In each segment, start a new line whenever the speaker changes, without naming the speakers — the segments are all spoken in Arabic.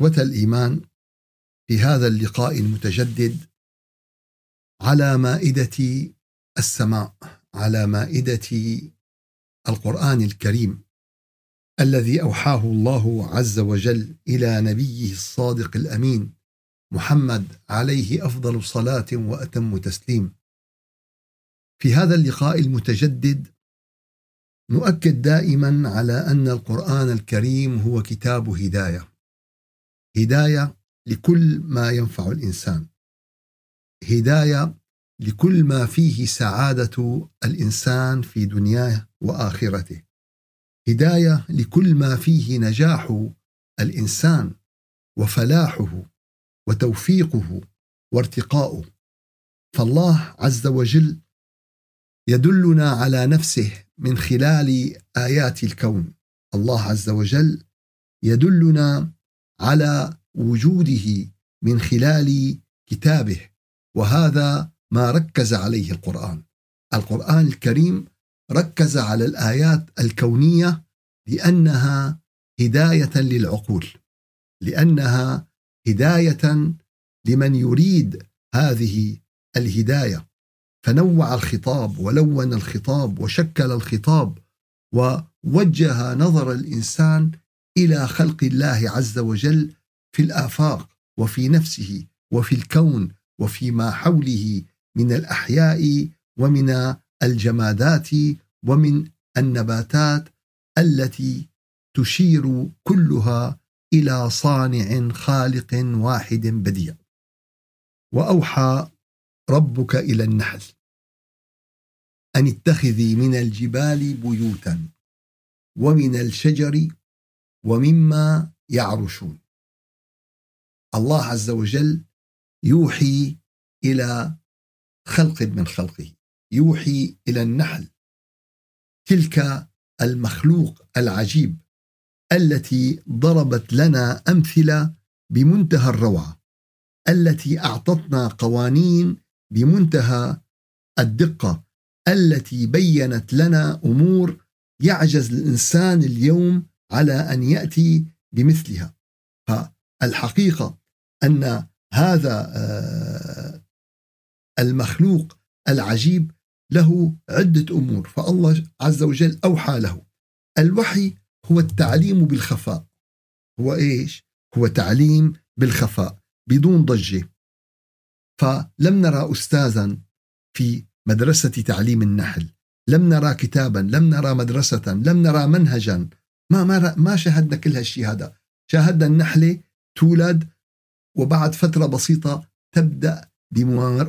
إخوة الإيمان في هذا اللقاء المتجدد على مائدة السماء على مائدة القرآن الكريم الذي أوحاه الله عز وجل إلى نبيه الصادق الأمين محمد عليه أفضل الصلاة وأتم تسليم في هذا اللقاء المتجدد نؤكد دائما على أن القرآن الكريم هو كتاب هداية لكل ما ينفع الإنسان. هداية لكل ما فيه سعادة الإنسان في دنياه وآخرته. هداية لكل ما فيه نجاح الإنسان وفلاحه وتوفيقه وارتقاؤه. فالله عز وجل يدلنا على نفسه من خلال آيات الكون. الله عز وجل يدلنا على وجوده من خلال كتابه. وهذا ما ركز عليه القرآن. القرآن الكريم ركز على الآيات الكونية لأنها هداية للعقول لأنها هداية لمن يريد هذه الهداية. فنوع الخطاب ولون الخطاب وشكل الخطاب ووجه نظر الإنسان إلى خلق الله عز وجل في الآفاق وفي نفسه وفي الكون وفيما حوله من الأحياء ومن الجمادات ومن النباتات التي تشير كلها إلى صانع خالق واحد بديع. وأوحى ربك إلى النحل. أن اتخذي من الجبال بيوتا ومن الشجر ومما يعرشون. الله عز وجل يوحي إلى خلق من خلقه يوحي إلى النحل تلك المخلوق العجيب التي ضربت لنا أمثلة بمنتهى الروعة التي أعطتنا قوانين بمنتهى الدقة التي بينت لنا أمور يعجز الإنسان اليوم على أن يأتي بمثلها. فالحقيقة أن هذا آه، المخلوق العجيب له عدة أمور فالله عز وجل أوحى له. الوحي هو التعليم بالخفاء. هو إيش؟ هو تعليم بالخفاء بدون ضجة. فلم نرى استاذا في مدرسة تعليم النحل لم نرى كتابا لم نرى مدرسة لم نرى منهجا ما ما ما شاهدنا كل هالشيء هذا. شاهدنا النحلة تولد وبعد فترة بسيطة تبدأ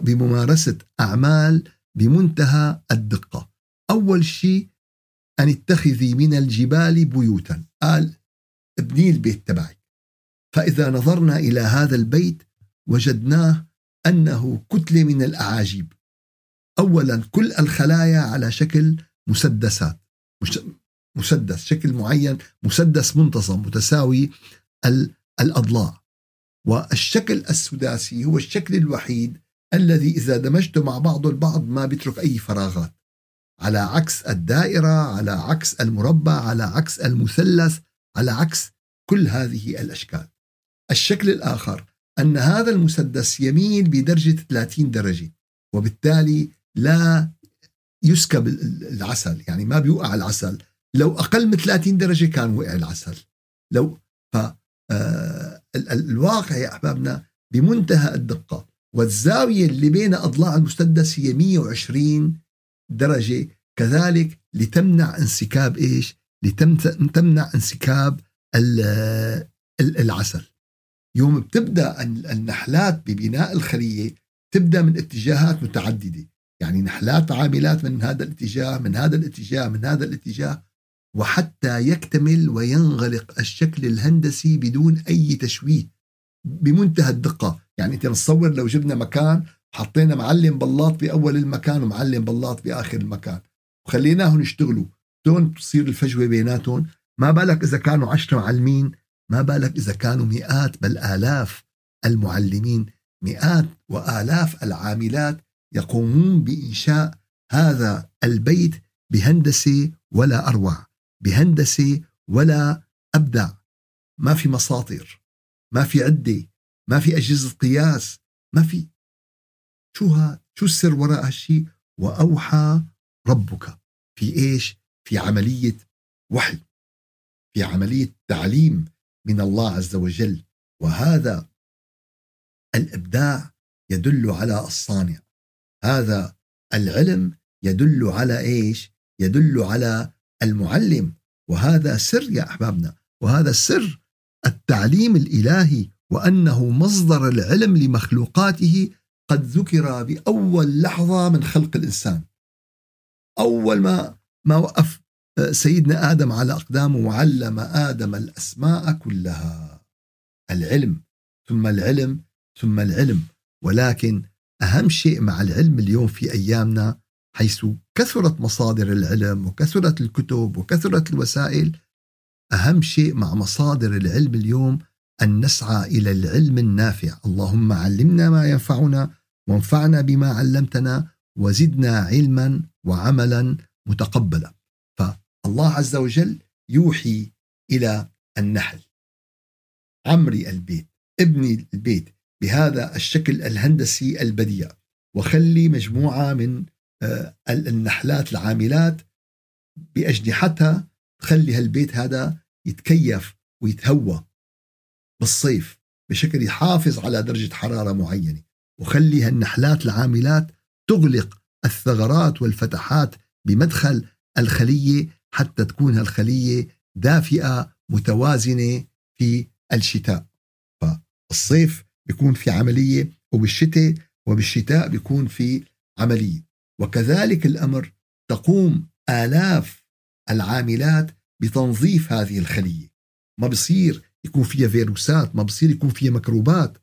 بممارسة أعمال بمنتهى الدقة. أول شيء أن اتخذي من الجبال بيوتا. قال ابني البيت تبعي. فإذا نظرنا إلى هذا البيت وجدناه أنه كتلة من الأعاجيب. اولا كل الخلايا على شكل مسدسات. مسدس شكل معين مسدس منتظم متساوي الأضلاع. والشكل السداسي هو الشكل الوحيد الذي إذا دمجته مع بعضه البعض ما بيترك أي فراغات. على عكس الدائرة على عكس المربع على عكس المثلث على عكس كل هذه الأشكال. الشكل الآخر أن هذا المسدس يميل بدرجة 30 درجة وبالتالي لا يسكب العسل يعني ما بيوقع العسل. لو أقل من 30 درجة كان وقع العسل لو ف آه، الواقع يا أحبابنا بمنتهى الدقة. والزاوية اللي بين أضلاع المسدس هي 120 درجة. كذلك لتمنع انسكاب إيش؟ لتمنع انسكاب العسل. يوم بتبدأ النحلات ببناء الخلية تبدأ من اتجاهات متعددة. يعني نحلات عاملات من هذا الاتجاه من هذا الاتجاه من هذا الاتجاه. وحتى يكتمل وينغلق الشكل الهندسي بدون أي تشويه بمنتهى الدقة. يعني أنت نتصور لو جبنا مكان حطينا معلم بلاط باول المكان ومعلم بلاط باخر المكان. وخليناهم يشتغلوا. دون تصير الفجوة بيناتهم. ما بالك إذا كانوا عشرة معلمين ما بالك إذا كانوا مئات بل آلاف المعلمين. مئات وآلاف العاملات يقومون بإنشاء هذا البيت بهندسة ولا أروع. بهندسه ولا أبدع. ما في مساطر ما في عدة ما في أجهزة قياس ما في. شو ها شو السر وراء هالشيء وأوحى ربك. في إيش؟ في عملية وحي في عملية تعليم من الله عز وجل. وهذا الإبداع يدل على الصانع. هذا العلم يدل على إيش؟ يدل على المعلم. وهذا سر يا أحبابنا. وهذا سر التعليم الإلهي. وأنه مصدر العلم لمخلوقاته قد ذكر بأول لحظة من خلق الإنسان. أول ما ما وقف سيدنا آدم على أقدامه وعلم آدم الأسماء كلها. العلم. ثم العلم ثم العلم. ولكن أهم شيء مع العلم اليوم في أيامنا حيث كثرت مصادر العلم وكثرت الكتب وكثرت الوسائل أهم شيء مع مصادر العلم اليوم أن نسعى إلى العلم النافع. اللهم علمنا ما ينفعنا وانفعنا بما علمتنا وزدنا علما وعملا متقبلا. فالله عز وجل يوحي إلى النحل. عمري البيت ابني البيت بهذا الشكل الهندسي البديع. وخلي مجموعة من النحلات العاملات بأجنحتها تخلي هالبيت هذا يتكيف ويتهوى بالصيف بشكل يحافظ على درجة حرارة معينة وخلي هالنحلات العاملات تغلق الثغرات والفتحات بمدخل الخلية حتى تكون هالخلية دافئة متوازنة في الشتاء. فالصيف بيكون في عملية وبالشتاء وبالشتاء بيكون في عملية. وكذلك الأمر تقوم آلاف العاملات بتنظيف هذه الخلية. ما بصير يكون فيها فيروسات ما بصير يكون فيها مكروبات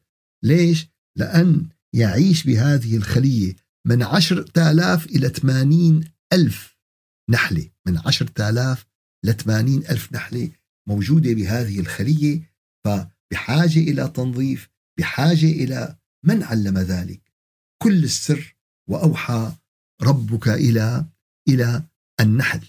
ليش؟ لأن يعيش بهذه الخلية من عشرة آلاف إلى ثمانين ألف نحلة. من عشرة آلاف لثمانين ألف نحلة موجودة بهذه الخلية. فبحاجة إلى تنظيف بحاجة إلى من علم ذلك؟ كل السر وأوحى ربك إلى إلى النحل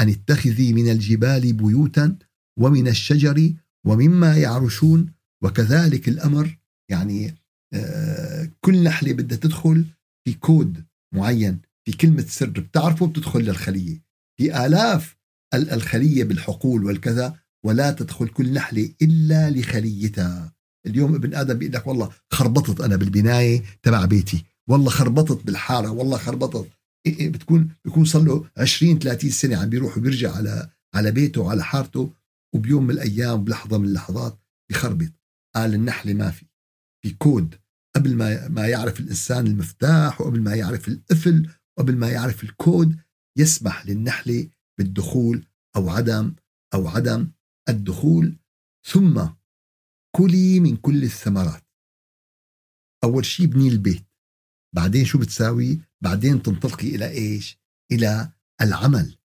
أن اتخذي من الجبال بيوتا ومن الشجر ومما يعرشون. وكذلك الأمر يعني آه، كل نحلة بدها تدخل في كود معين في كلمة سر بتعرفه بتدخل للخلية. في آلاف الخلية بالحقول والكذا ولا تدخل كل نحلة إلا لخليتها. اليوم ابن آدم بيقول لك والله خربطت أنا بالبناية تبع بيتي. والله خربطت بالحارة والله خربطت. إيه إيه بتكون بيكون صار له 20 30 سنة عم بيروح وبيرجع على على بيته وعلى حارته وبيوم من الأيام بلحظة من اللحظات بخربط. قال النحلة ما في. في كود. قبل ما ما يعرف الإنسان المفتاح وقبل ما يعرف القفل وقبل ما يعرف الكود يسمح للنحلة بالدخول أو عدم أو عدم الدخول. ثم كلي من كل الثمرات. أول شيء بني البيت. بعدين شو بتساوي؟ بعدين تنطلقي إلى إيش؟ إلى العمل.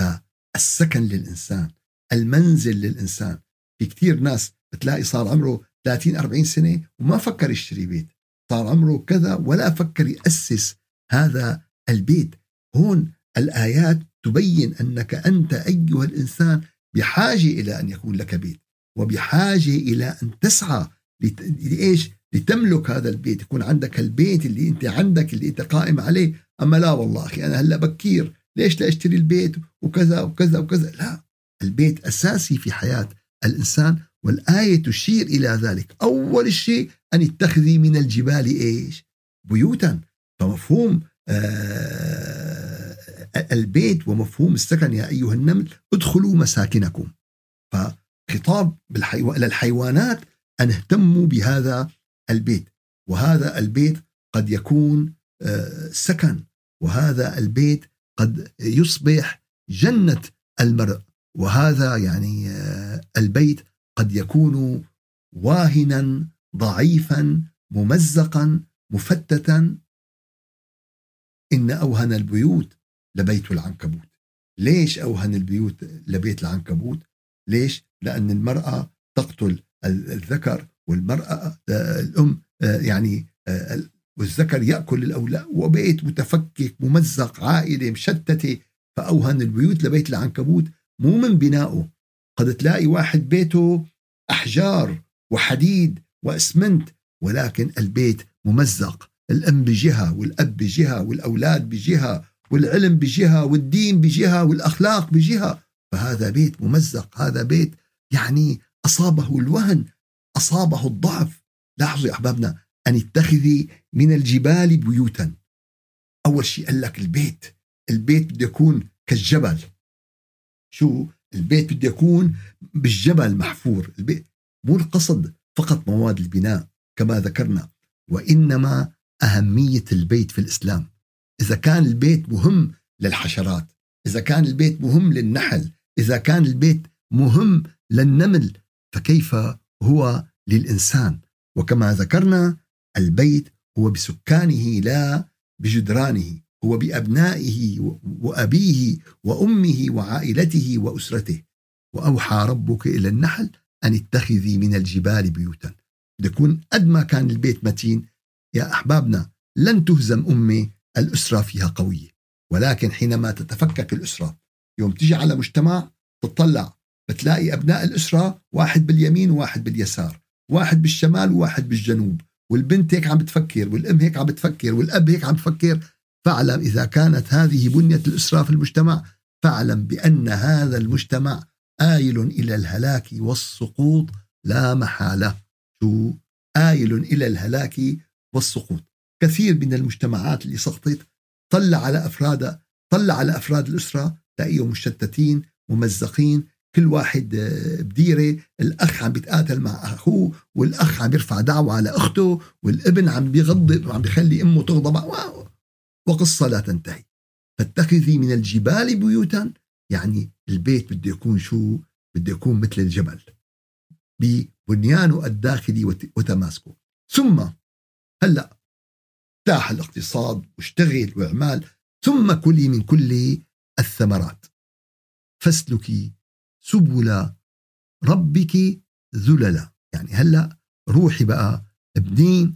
فالسكن للإنسان المنزل للإنسان. في كثير ناس بتلاقي صار عمره 30 40 سنة وما فكر يشتري بيت. صار عمره كذا ولا فكر يأسس هذا البيت. هون الآيات تبين أنك أنت أيها الإنسان بحاجة إلى أن يكون لك بيت وبحاجة إلى أن تسعى لإيش؟ لتملك هذا البيت يكون عندك البيت اللي أنت عندك اللي أنت قائم عليه. أما لا والله أخي أنا هلأ بكير. ليش لا أشتري البيت؟ وكذا وكذا وكذا. لا البيت أساسي في حياة الإنسان والآية تشير إلى ذلك. أول شيء أن اتخذي من الجبال إيش؟ بيوتا. فمفهوم آه البيت ومفهوم السكن يا أيها النمل ادخلوا مساكنكم. فخطاب. للحيوانات أن اهتموا بهذا البيت. وهذا البيت قد يكون آه سكن. وهذا البيت قد يصبح جنة المرء. وهذا يعني آه البيت قد يكون واهنا ضعيفا ممزقا مفتتا. إن أوهن البيوت لبيت العنكبوت. ليش أوهن البيوت لبيت العنكبوت؟ ليش؟ لأن المرأة تقتل الذكر والمرأة آه، الأم آه، يعني آه، والذكر يأكل الأولاد وبيت متفكك ممزق عائلة مشتتة فأوهن البيوت لبيت العنكبوت. مو من بنائه. قد تلاقي واحد بيته أحجار وحديد وأسمنت ولكن البيت ممزق. الأم بجهة والأب بجهة والأولاد بجهة والعلم بجهة والدين بجهة والأخلاق بجهة. فهذا بيت ممزق هذا بيت يعني أصابه الوهن. أصابه الضعف. لاحظوا يا أحبابنا أن اتخذي من الجبال بيوتا. أول شيء قال لك البيت. البيت بده يكون كالجبل. شو؟ البيت بده يكون بالجبل محفور. البيت مو القصد فقط مواد البناء كما ذكرنا وإنما أهمية البيت في الإسلام. إذا كان البيت مهم للحشرات إذا كان البيت مهم للنحل إذا كان البيت مهم للنمل فكيف هو للإنسان. وكما ذكرنا البيت هو بسكانه لا بجدرانه. هو بأبنائه وأبيه وأمه وعائلته وأسرته. وأوحى ربك إلى النحل أن اتخذي من الجبال بيوتا. يكون قد ما كان البيت متين. يا أحبابنا لن تهزم امه الأسرة فيها قوية. ولكن حينما تتفكك الأسرة يوم تجي على مجتمع تطلع بتلاقي أبناء الأسرة واحد باليمين وواحد باليسار واحد بالشمال وواحد بالجنوب والبنت هيك عم بتفكر والأم هيك عم بتفكر والأب هيك عم بفكر. فاعلم إذا كانت هذه بنية الأسرة في المجتمع فاعلم بأن هذا المجتمع آيل إلى الهلاك والسقوط لا محالة. شو؟ آيل إلى الهلاك والسقوط. كثير من المجتمعات اللي سقطت طلع على افرادها طلع على أفراد الأسرة تلاقيهم مشتتين ممزقين كل واحد آه، بديرة الأخ عم بيتقاتل مع أخوه والأخ عم يرفع دعوة على أخته والابن عم بيغضب وعم بيخلي أمه تغضب. وقصة لا تنتهي. فاتخذي من الجبال بيوتا. يعني البيت بده يكون شو؟ بده يكون مثل الجبل. ببنيانه الداخلي وتماسكه. ثم هلأ ارتاح الاقتصاد واشتغل واعمال. ثم كلي من كل الثمرات. فاسلكي سبل ربك ذللا. يعني هلا روحي بقى ابني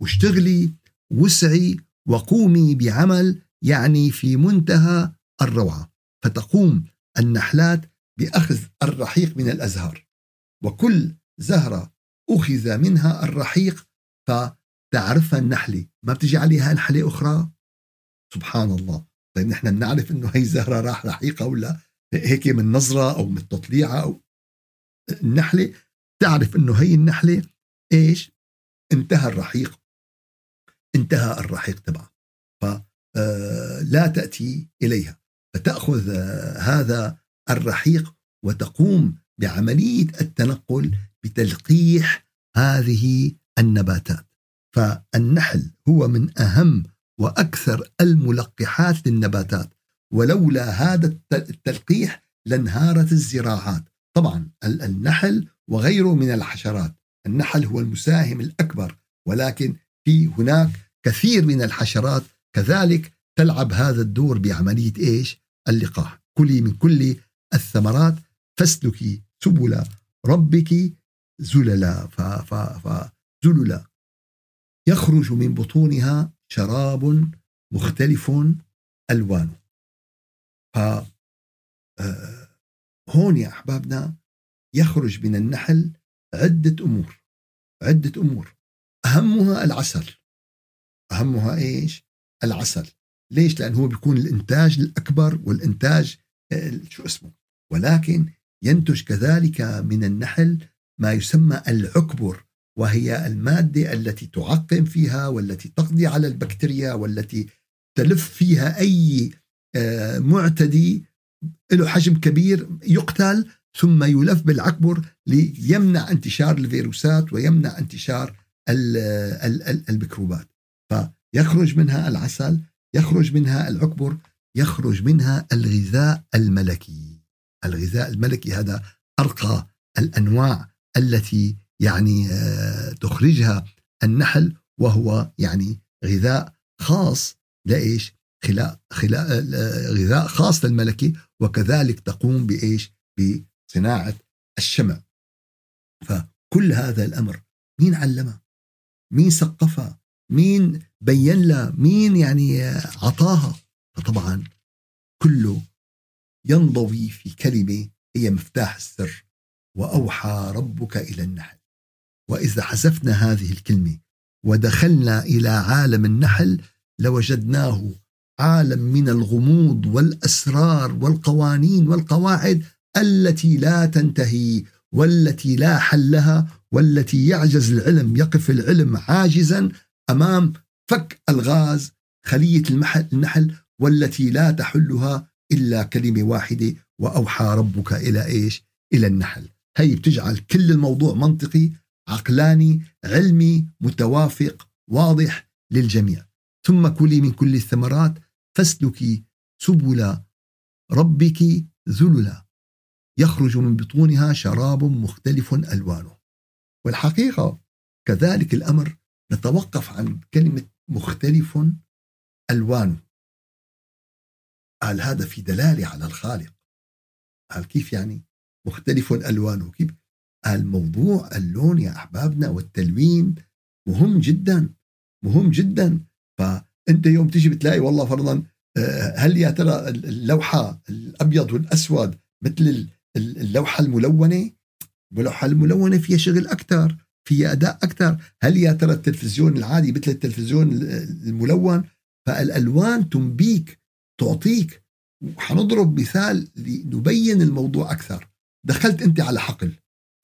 واشتغلي وسعي وقومي بعمل يعني في منتهى الروعة. فتقوم النحلات بأخذ الرحيق من الأزهار. وكل زهرة أخذ منها الرحيق فتعرفها النحلة. ما بتجي عليها نحلة أخرى؟ سبحان الله. طيب نحن بنعرف إنه هي زهرة راح رحيقة ولا هيك من نظرة أو من تطليعة أو النحلة تعرف أنه هي النحلة إيش؟ انتهى الرحيق. انتهى الرحيق تبعها فلا آه، تأتي إليها. فتأخذ آه، هذا الرحيق وتقوم بعملية التنقل بتلقيح هذه النباتات. فالنحل هو من أهم وأكثر الملقحات للنباتات. ولولا هذا التلقيح لانهارت الزراعات. طبعا النحل وغيره من الحشرات. النحل هو المساهم الأكبر ولكن في هناك كثير من الحشرات. كذلك تلعب هذا الدور بعملية إيش؟ اللقاح. كلي من كل الثمرات. فاسلكي سبل ربك زللا. فزللا يخرج من بطونها شراب مختلف ألوانه. ف آه، هون يا أحبابنا يخرج من النحل عدة أمور عدة أمور أهمها العسل أهمها إيش؟ العسل ليش؟ لأنه هو بيكون الإنتاج الأكبر والإنتاج آه، شو اسمه ولكن ينتج كذلك من النحل ما يسمى العكبر وهي المادة التي تعقم فيها والتي تقضي على البكتيريا والتي تلف فيها أي آه، معتدي له حجم كبير يقتل ثم يلف بالعكبر ليمنع انتشار الفيروسات ويمنع انتشار الميكروبات. فيخرج منها العسل يخرج منها العكبر يخرج منها الغذاء الملكي. الغذاء الملكي هذا أرقى الأنواع التي يعني آه، تخرجها النحل وهو يعني غذاء خاص. لإيش؟ خلاء خلاء غذاء خاص للملكة وكذلك تقوم بإيش؟ بصناعة الشمع. فكل هذا الأمر مين علمها مين ثقفها مين بين لها مين يعني عطاها؟ فطبعا كله ينضوي في كلمة هي مفتاح السر وأوحى ربك إلى النحل. وإذا حذفنا هذه الكلمة ودخلنا إلى عالم النحل لوجدناه عالم من الغموض والأسرار والقوانين والقواعد التي لا تنتهي والتي لا حل لها والتي يعجز العلم يقف العلم عاجزا أمام فك الغاز خلية النحل والتي لا تحلها إلا كلمة واحدة وأوحى ربك إلى إيش؟ إلى النحل. هي بتجعل كل الموضوع منطقي عقلاني علمي متوافق واضح للجميع. ثم كلي من كل الثمرات فاسلكي سبل ربك ذللا. يخرج من بطونها شراب مختلف ألوانه. والحقيقة كذلك الأمر نتوقف عن كلمة مختلف الوانه قال هذا في دلالة على الخالق. قال كيف يعني مختلف ألوانه؟ كيف؟ قال موضوع اللون يا أحبابنا والتلوين مهم جدا مهم جدا. فانت يوم تيجي بتلاقي والله فرضا آه، هل يا ترى اللوحة الأبيض والأسود مثل اللوحة الملونة؟ واللوحه الملونة فيها شغل أكثر فيها أداء أكثر هل يا ترى التلفزيون العادي مثل التلفزيون الملون؟ فالألوان تنبيك تعطيك حنضرب مثال لنبين الموضوع أكثر. دخلت أنت على حقل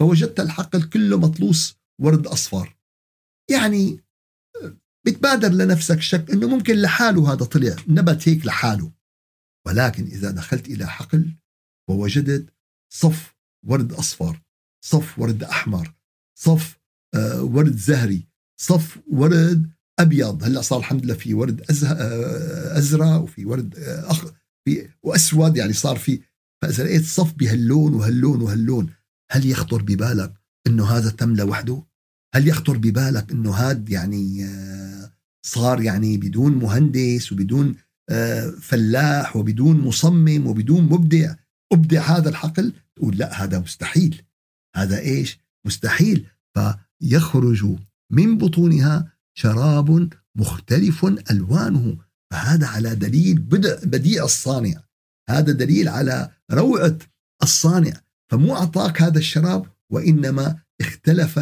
فوجدت الحقل كله مطلوس ورد أصفر. يعني بتبادر لنفسك شك إنه ممكن لحاله هذا طلع. نبت هيك لحاله. ولكن إذا دخلت إلى حقل ووجدت صف ورد أصفر صف ورد أحمر صف آه ورد زهري صف ورد أبيض. هلأ صار الحمد لله في ورد آه، أزرق وفي ورد آه، أخ في وأسود. يعني صار في فإذا لقيت صف بهاللون وهاللون وهاللون هل يخطر ببالك إنه هذا تم لوحده؟ هل يخطر ببالك إنه هذا يعني آه، صار يعني بدون مهندس وبدون فلاح وبدون مصمم وبدون مبدع؟ أبدع هذا الحقل؟ تقول لا هذا مستحيل. هذا إيش؟ مستحيل. فيخرج من بطونها شراب مختلف ألوانه. فهذا على دليل بدع بديع الصانع. هذا دليل على روعة الصانع. فمو أعطاك هذا الشراب وإنما اختلف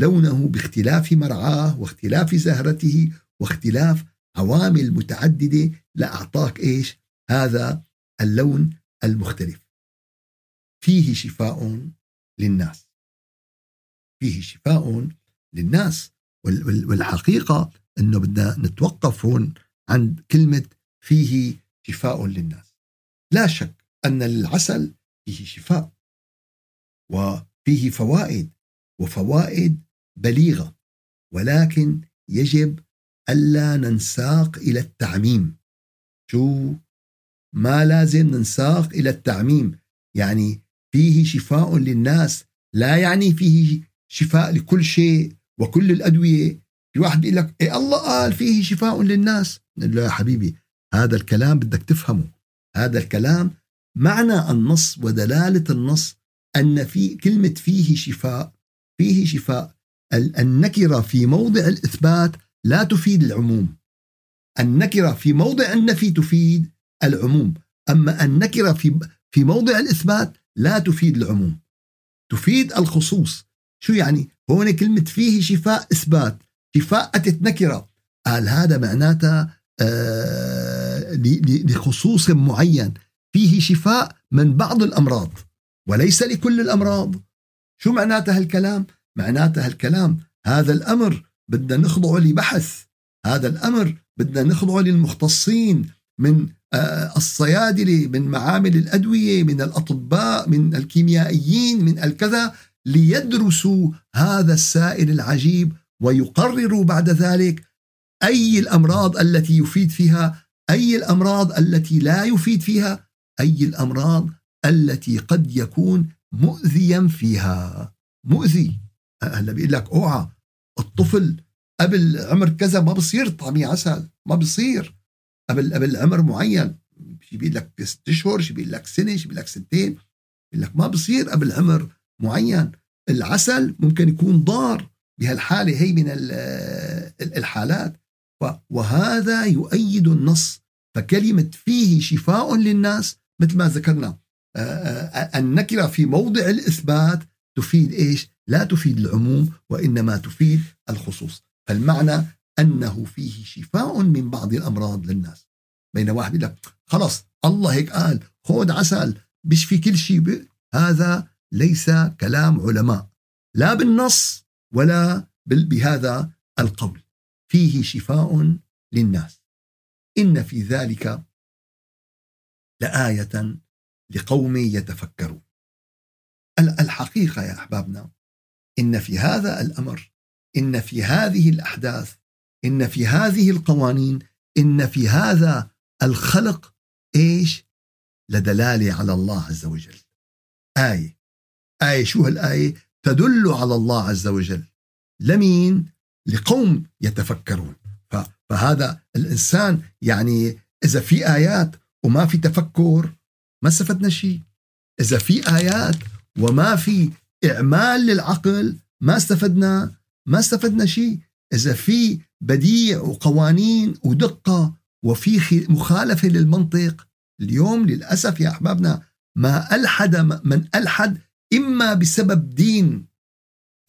لونه باختلاف مرعاه واختلاف زهرته واختلاف عوامل متعددة لأعطاك إيش؟ هذا اللون المختلف. فيه شفاء للناس. فيه شفاء للناس. والحقيقة أنه بدنا نتوقف هون عند كلمة فيه شفاء للناس. لا شك أن العسل فيه شفاء. وفيه فوائد. وفوائد بليغة ولكن يجب ألا ننساق إلى التعميم. شو؟ ما لازم ننساق إلى التعميم. يعني فيه شفاء للناس لا يعني فيه شفاء لكل شيء وكل الأدوية. في واحد بيقول لك إيه الله قال فيه شفاء للناس. لا يا حبيبي هذا الكلام بدك تفهمه. هذا الكلام معنى النص ودلالة النص أن في كلمة فيه شفاء فيه شفاء النكرة في موضع الإثبات لا تفيد العموم. النكرة في موضع النفي تفيد العموم. أما النكرة في في موضع الإثبات لا تفيد العموم. تفيد الخصوص. شو يعني؟ هون كلمة فيه شفاء إثبات. شفاء أتت نكرة قال هذا معناتها آه لخصوص معين. فيه شفاء من بعض الأمراض. وليس لكل الأمراض. شو معناتها هالكلام؟ معناتها هالكلام هذا الأمر بدنا نخضعه لبحث هذا الأمر بدنا نخضعه للمختصين من آه، الصيادلة من معامل الأدوية من الأطباء من الكيميائيين من الكذا ليدرسوا هذا السائل العجيب ويقرروا بعد ذلك أي الأمراض التي يفيد فيها أي الأمراض التي لا يفيد فيها أي الأمراض التي قد يكون مؤذيا فيها. مؤذي. هلا بيقول لك أوعى الطفل قبل عمر كذا ما بصير طعمي عسل ما بصير. قبل قبل عمر معين شي بيقول لك ست اشهر شي بيقول لك سنة شي بيقول لك سنتين بيقول لك ما بصير قبل عمر معين. العسل ممكن يكون ضار بهالحالة هي من الحالات. وهذا يؤيد النص. فكلمة فيه شفاء للناس مثل ما ذكرنا النكرة في موضع الإثبات تفيد إيش؟ لا تفيد العموم وإنما تفيد الخصوص، فالمعنى أنه فيه شفاء من بعض الأمراض للناس. بين واحد يقول لك خلص الله هيك قال خذ عسل بيشفي كل شيء هذا ليس كلام علماء. لا بالنص ولا بهذا القول. فيه شفاء للناس. إن في ذلك لآية لقوم يتفكرون. الحقيقة يا أحبابنا إن في هذا الأمر إن في هذه الأحداث إن في هذه القوانين إن في هذا الخلق إيش؟ لدلالة على الله عز وجل. آية آية شو هالآية؟ تدل على الله عز وجل. لمين؟ لقوم يتفكرون. فهذا الإنسان يعني إذا في آيات وما في تفكر ما استفدنا شيء. إذا في آيات وما في إعمال للعقل ما استفدنا ما استفدنا شيء. إذا في بديع وقوانين ودقة وفي مخالفة للمنطق اليوم للأسف يا أحبابنا ما ألحد من ألحد إما بسبب دين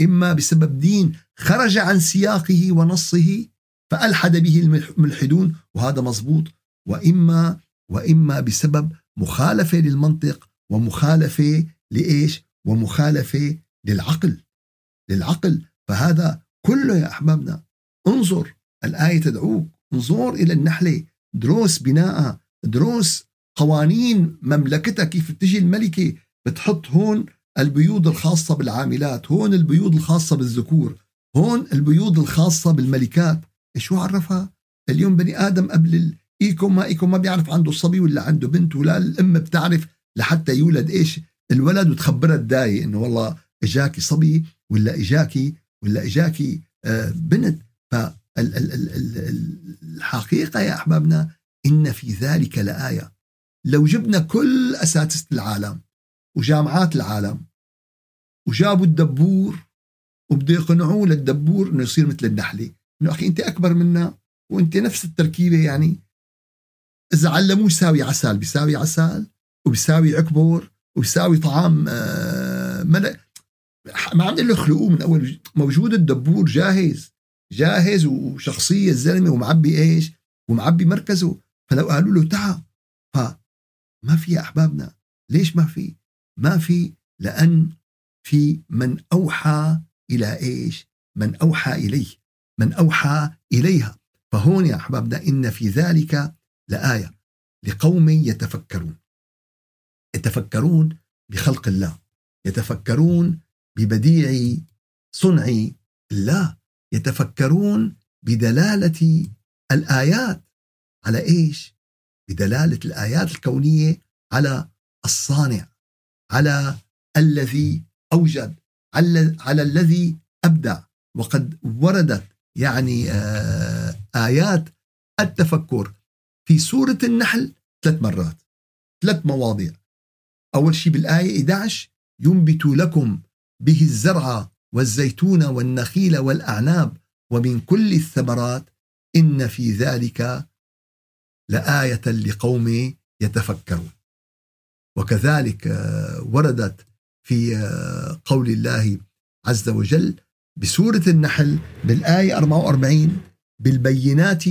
إما بسبب دين خرج عن سياقه ونصه فألحد به الملحدون وهذا مضبوط. وإما وإما بسبب مخالفة للمنطق ومخالفة لإيش؟ ومخالفة للعقل. للعقل. فهذا كله يا أحبابنا انظر الآية تدعوك. انظر إلى النحلة. دروس بناء دروس قوانين مملكتها. كيف تجي الملكة؟ بتحط هون البيوض الخاصة بالعاملات. هون البيوض الخاصة بالذكور. هون البيوض الخاصة بالملكات. شو عرفها؟ اليوم بني آدم قبل إيكو ما إيكو ما بيعرف عنده صبي ولا عنده بنت ولا الأم بتعرف لحتى يولد إيش؟ الولد وتخبرها الداية إنه والله إجاكي صبي ولا إجاكي ولا إجاكي آه، بنت. فالحقيقة يا أحبابنا إن في ذلك لآية. لو جبنا كل أساتذة العالم وجامعات العالم وجابوا الدبور وبده يقنعوه للدبور إنه يصير مثل النحلة إنه أخي أنت أكبر منا وأنت نفس التركيبة يعني. إذا علموه يساوي عسل بيساوي عسل وبيساوي عكبر وبيساوي طعام آه، ملأ. ما عم له خلقوه من أول. موجود الدبور جاهز جاهز وشخصية الزلمة ومعبي إيش؟ ومعبي مركزه. فلو قالوا له تعا. فما في يا أحبابنا. ليش ما في؟ ما في لأن في من أوحى إلى إيش؟ من أوحى إليه. من أوحى إليها. فهون يا أحبابنا إن في ذلك لآية لقوم يتفكرون. يتفكرون بخلق الله يتفكرون ببديع صنع الله يتفكرون بدلالة الآيات. على إيش؟ بدلالة الآيات الكونية على الصانع على الذي أوجد على, على الذي أبدع. وقد وردت يعني آه آيات التفكر في سورة النحل ثلاث مرات ثلاث مواضيع. أول شيء بالآية 11 ينبت لكم به الزرع والزيتون والنخيل والأعناب ومن كل الثمرات إن في ذلك لآية لقوم يتفكرون. وكذلك آه، وردت في آه، قول الله عز وجل بسورة النحل بالآية 44 بالبينات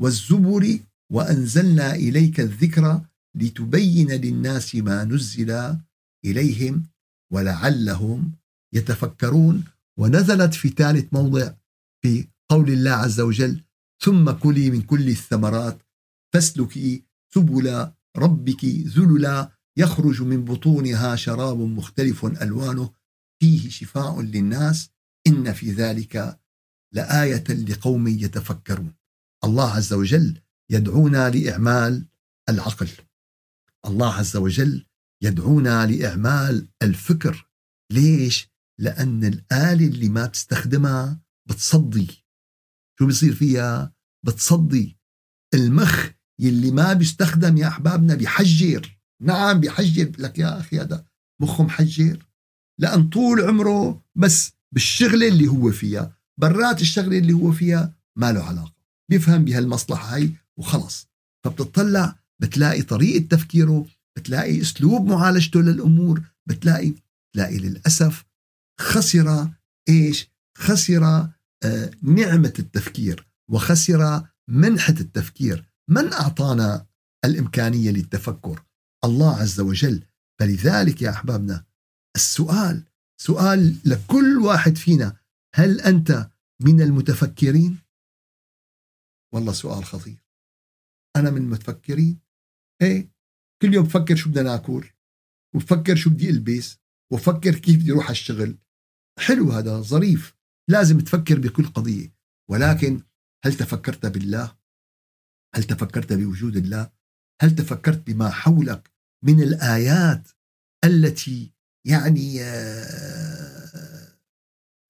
والزبر وأنزلنا إليك الذكر لتبين للناس ما نزل إليهم ولعلهم يتفكرون. ونزلت في ثالث موضع في قول الله عز وجل ثم كلي من كل الثمرات فاسلكي سبل ربك ذللا يخرج من بطونها شراب مختلف ألوانه فيه شفاء للناس إن في ذلك لآية لقوم يتفكرون. الله عز وجل يدعونا لإعمال العقل. الله عز وجل يدعونا لإعمال الفكر. ليش؟ لأن الآلة اللي ما بتستخدمها بتصدي. شو بيصير فيها؟ بتصدي. المخ يلي ما بيستخدم يا أحبابنا بيحجر. نعم بيحجر. لك يا أخي هذا مخه محجر لأن طول عمره بس بالشغلة اللي هو فيها. برات الشغلة اللي هو فيها ما له علاقة. بيفهم بهالمصلحة هي وخلص. فبتطلع بتلاقي طريقة تفكيره بتلاقي أسلوب معالجته للأمور بتلاقي تلاقي للأسف خسر إيش؟ خسر آه، نعمة التفكير وخسر منحة التفكير. من أعطانا الإمكانية للتفكر؟ الله عز وجل. فلذلك يا أحبابنا السؤال سؤال لكل واحد فينا هل أنت من المتفكرين؟ والله سؤال خطير. أنا من المتفكرين؟ إيه كل يوم بفكر شو بدنا ناكل وبفكر شو بدي ألبس وفكر كيف بدي أروح الشغل حلو هذا ظريف لازم تفكر بكل قضية. ولكن هل تفكرت بالله؟ هل تفكرت بوجود الله؟ هل تفكرت بما حولك من الآيات التي يعني آه،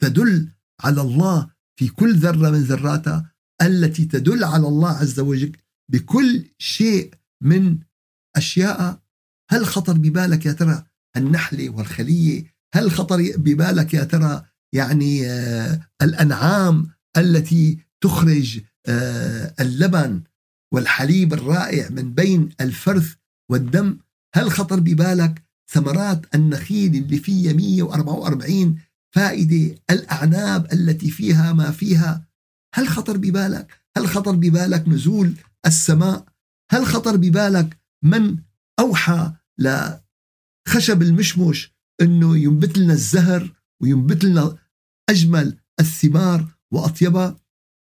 تدل على الله في كل ذرة من ذراتها التي تدل على الله عز وجل بكل شيء من أشياء هل خطر ببالك يا ترى النحله والخلية؟ هل خطر ببالك يا ترى يعني آه الأنعام التي تخرج آه اللبن والحليب الرائع من بين الفرث والدم؟ هل خطر ببالك ثمرات النخيل اللي فيها 144 فائدة الأعناب التي فيها ما فيها؟ هل خطر ببالك؟ هل خطر ببالك نزول السماء هل خطر ببالك من أوحى لخشب المشمش أنه ينبت لنا الزهر وينبت لنا أجمل الثمار وأطيبها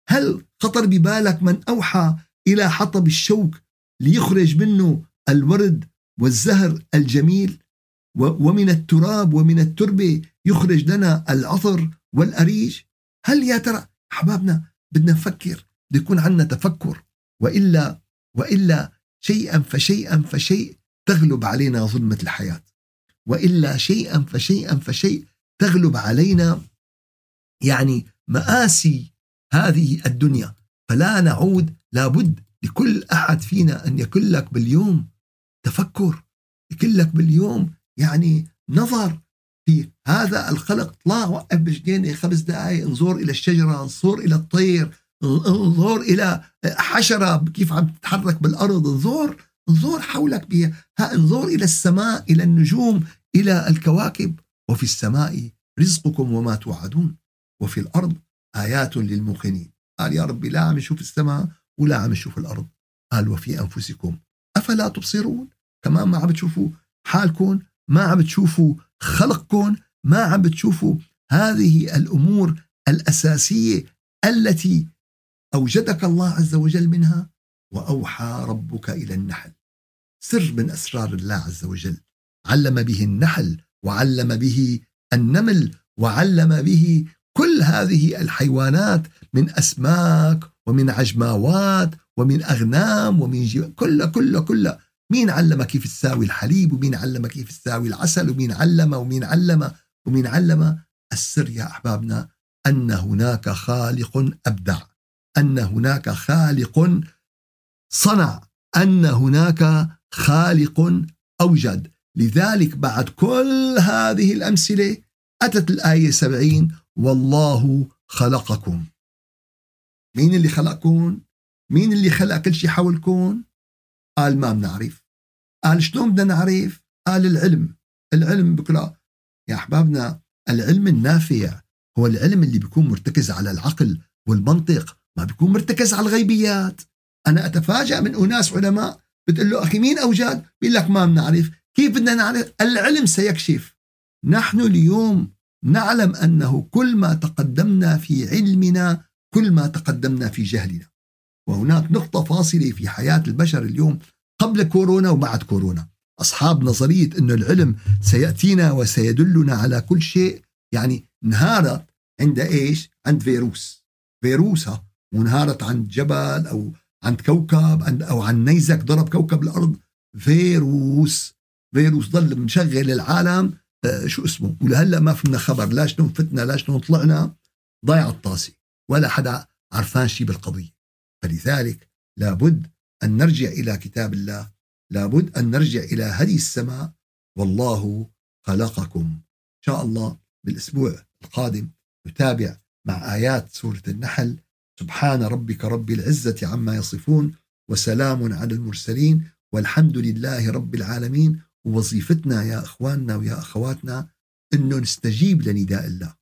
هل خطر ببالك من أوحى إلى حطب الشوك ليخرج منه الورد والزهر الجميل؟ ومن التراب ومن التربة يخرج لنا العطر والأريج؟ هل يا ترى أحبابنا بدنا نفكر بده يكون عندنا تفكر وإلا وإلا شيئا فشيئا فشيء تغلب علينا ظلمة الحياة. وإلا شيئا فشيئا فشيء تغلب علينا يعني مآسي هذه الدنيا. فلا نعود لابد لكل أحد فينا أن يكون لك باليوم تفكر يكون لك باليوم يعني نظر في هذا الخلق. طلع وقف بجنينة خمس دقائق انظر إلى الشجرة انظر إلى الطير انظر إلى حشرة كيف عم تتحرك بالأرض. انظر انظر حولك بها انظر إلى السماء إلى النجوم إلى الكواكب. وفي السماء رزقكم وما توعدون. وفي الأرض آيات للموقنين. قال يا ربي لا عم نشوف السماء ولا عم نشوف الأرض. قال وفي أنفسكم. أفلا تبصرون؟ كمان ما عم تشوفوا حالكم؟ ما عم تشوفوا خلقكم؟ ما عم بتشوفوا هذه الأمور الأساسية التي أوجدك الله عز وجل منها وأوحى ربك إلى النحل. سر من أسرار الله عز وجل. علم به النحل وعلم به النمل وعلم به كل هذه الحيوانات من أسماك ومن عجماوات ومن أغنام ومن جي... كل كل كل. مين علم كيف تساوي الحليب؟ ومين علم كيف تساوي العسل؟ ومين علم؟ ومين علم؟ ومين علم؟ السر يا أحبابنا أن هناك خالق أبدع. أن هناك خالق صنع أن هناك خالق أوجد. لذلك بعد كل هذه الأمثلة أتت الآية سبعين والله خلقكم. مين اللي خلقكم؟ مين اللي خلق كل شيء حولكم؟ قال ما بنعرف. قال شلون بدنا نعرف؟ قال العلم. العلم بكرة. يا أحبابنا العلم النافع هو العلم اللي بيكون مرتكز على العقل والمنطق. ما بيكون مرتكز على الغيبيات. أنا أتفاجأ من أناس علماء بتقول له أخي مين أوجد بيقول لك ما بنعرف. كيف بدنا نعرف؟ العلم سيكشف. نحن اليوم نعلم أنه كل ما تقدمنا في علمنا كل ما تقدمنا في جهلنا. وهناك نقطة فاصلة في حياة البشر اليوم قبل كورونا وبعد كورونا. أصحاب نظرية أن العلم سيأتينا وسيدلنا على كل شيء يعني انهارت عند إيش؟ عند فيروس. فيروسها وانهارت عند جبل أو عند كوكب أو عن نيزك ضرب كوكب الأرض. فيروس فيروس ضل مشغل العالم. آه شو اسمه؟ ولهلأ ما فينا خبر لا شلون فتنا لا شلون طلعنا. ضايع الطاسة ولا حدا عرفان شيء بالقضية. فلذلك لابد أن نرجع إلى كتاب الله لابد أن نرجع إلى هدي السماء. والله خلقكم. إن شاء الله بالأسبوع القادم نتابع مع آيات سورة النحل. سبحان ربك رب العزة عما يصفون وسلام على المرسلين والحمد لله رب العالمين. ووظيفتنا يا إخواننا ويا أخواتنا انه نستجيب لنداء الله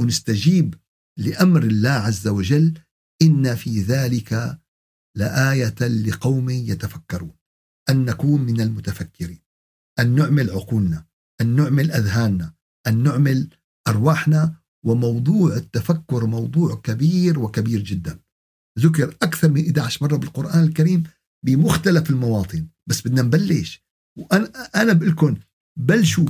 ونستجيب لأمر الله عز وجل. إن في ذلك لآية لقوم يتفكرون. أن نكون من المتفكرين. أن نعمل عقولنا. أن نعمل أذهاننا. أن نعمل أرواحنا. وموضوع التفكر موضوع كبير وكبير جدا. ذكر أكثر من 11 مرة بالقرآن الكريم بمختلف المواطن. بس بدنا نبلش. وأنا أنا بقول لكم بلشوا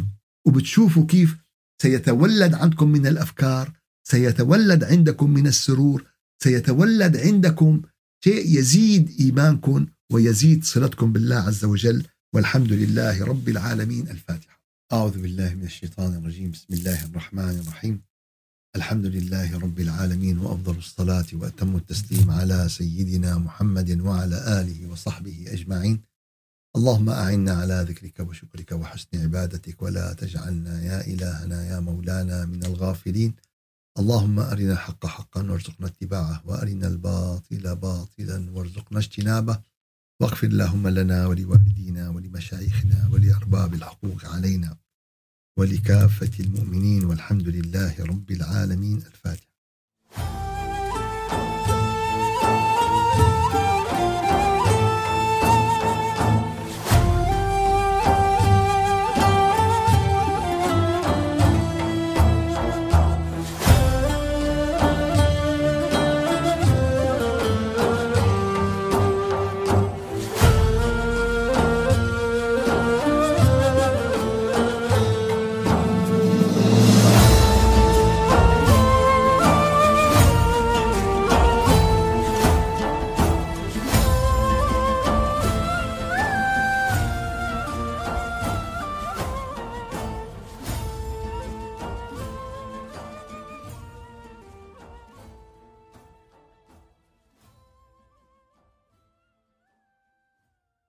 وبتشوفوا كيف سيتولد عندكم من الأفكار سيتولد عندكم من السرور سيتولد عندكم شيء يزيد إيمانكم ويزيد صلتكم بالله عز وجل. والحمد لله رب العالمين. الفاتحة. أعوذ بالله من الشيطان الرجيم. بسم الله الرحمن الرحيم. الحمد لله رب العالمين وافضل الصلاة واتم التسليم على سيدنا محمد وعلى آله وصحبه أجمعين. اللهم أعنا على ذكرك وشكرك وحسن عبادتك ولا تجعلنا يا إلهنا يا مولانا من الغافلين. اللهم أرنا الحق حقا وارزقنا اتباعه وأرنا الباطل باطلا وارزقنا اجتنابه. واغفر اللهم لنا ولوالدينا ولمشايخنا ولأرباب الحقوق علينا. ولكافة المؤمنين والحمد لله رب العالمين. الفاتحة.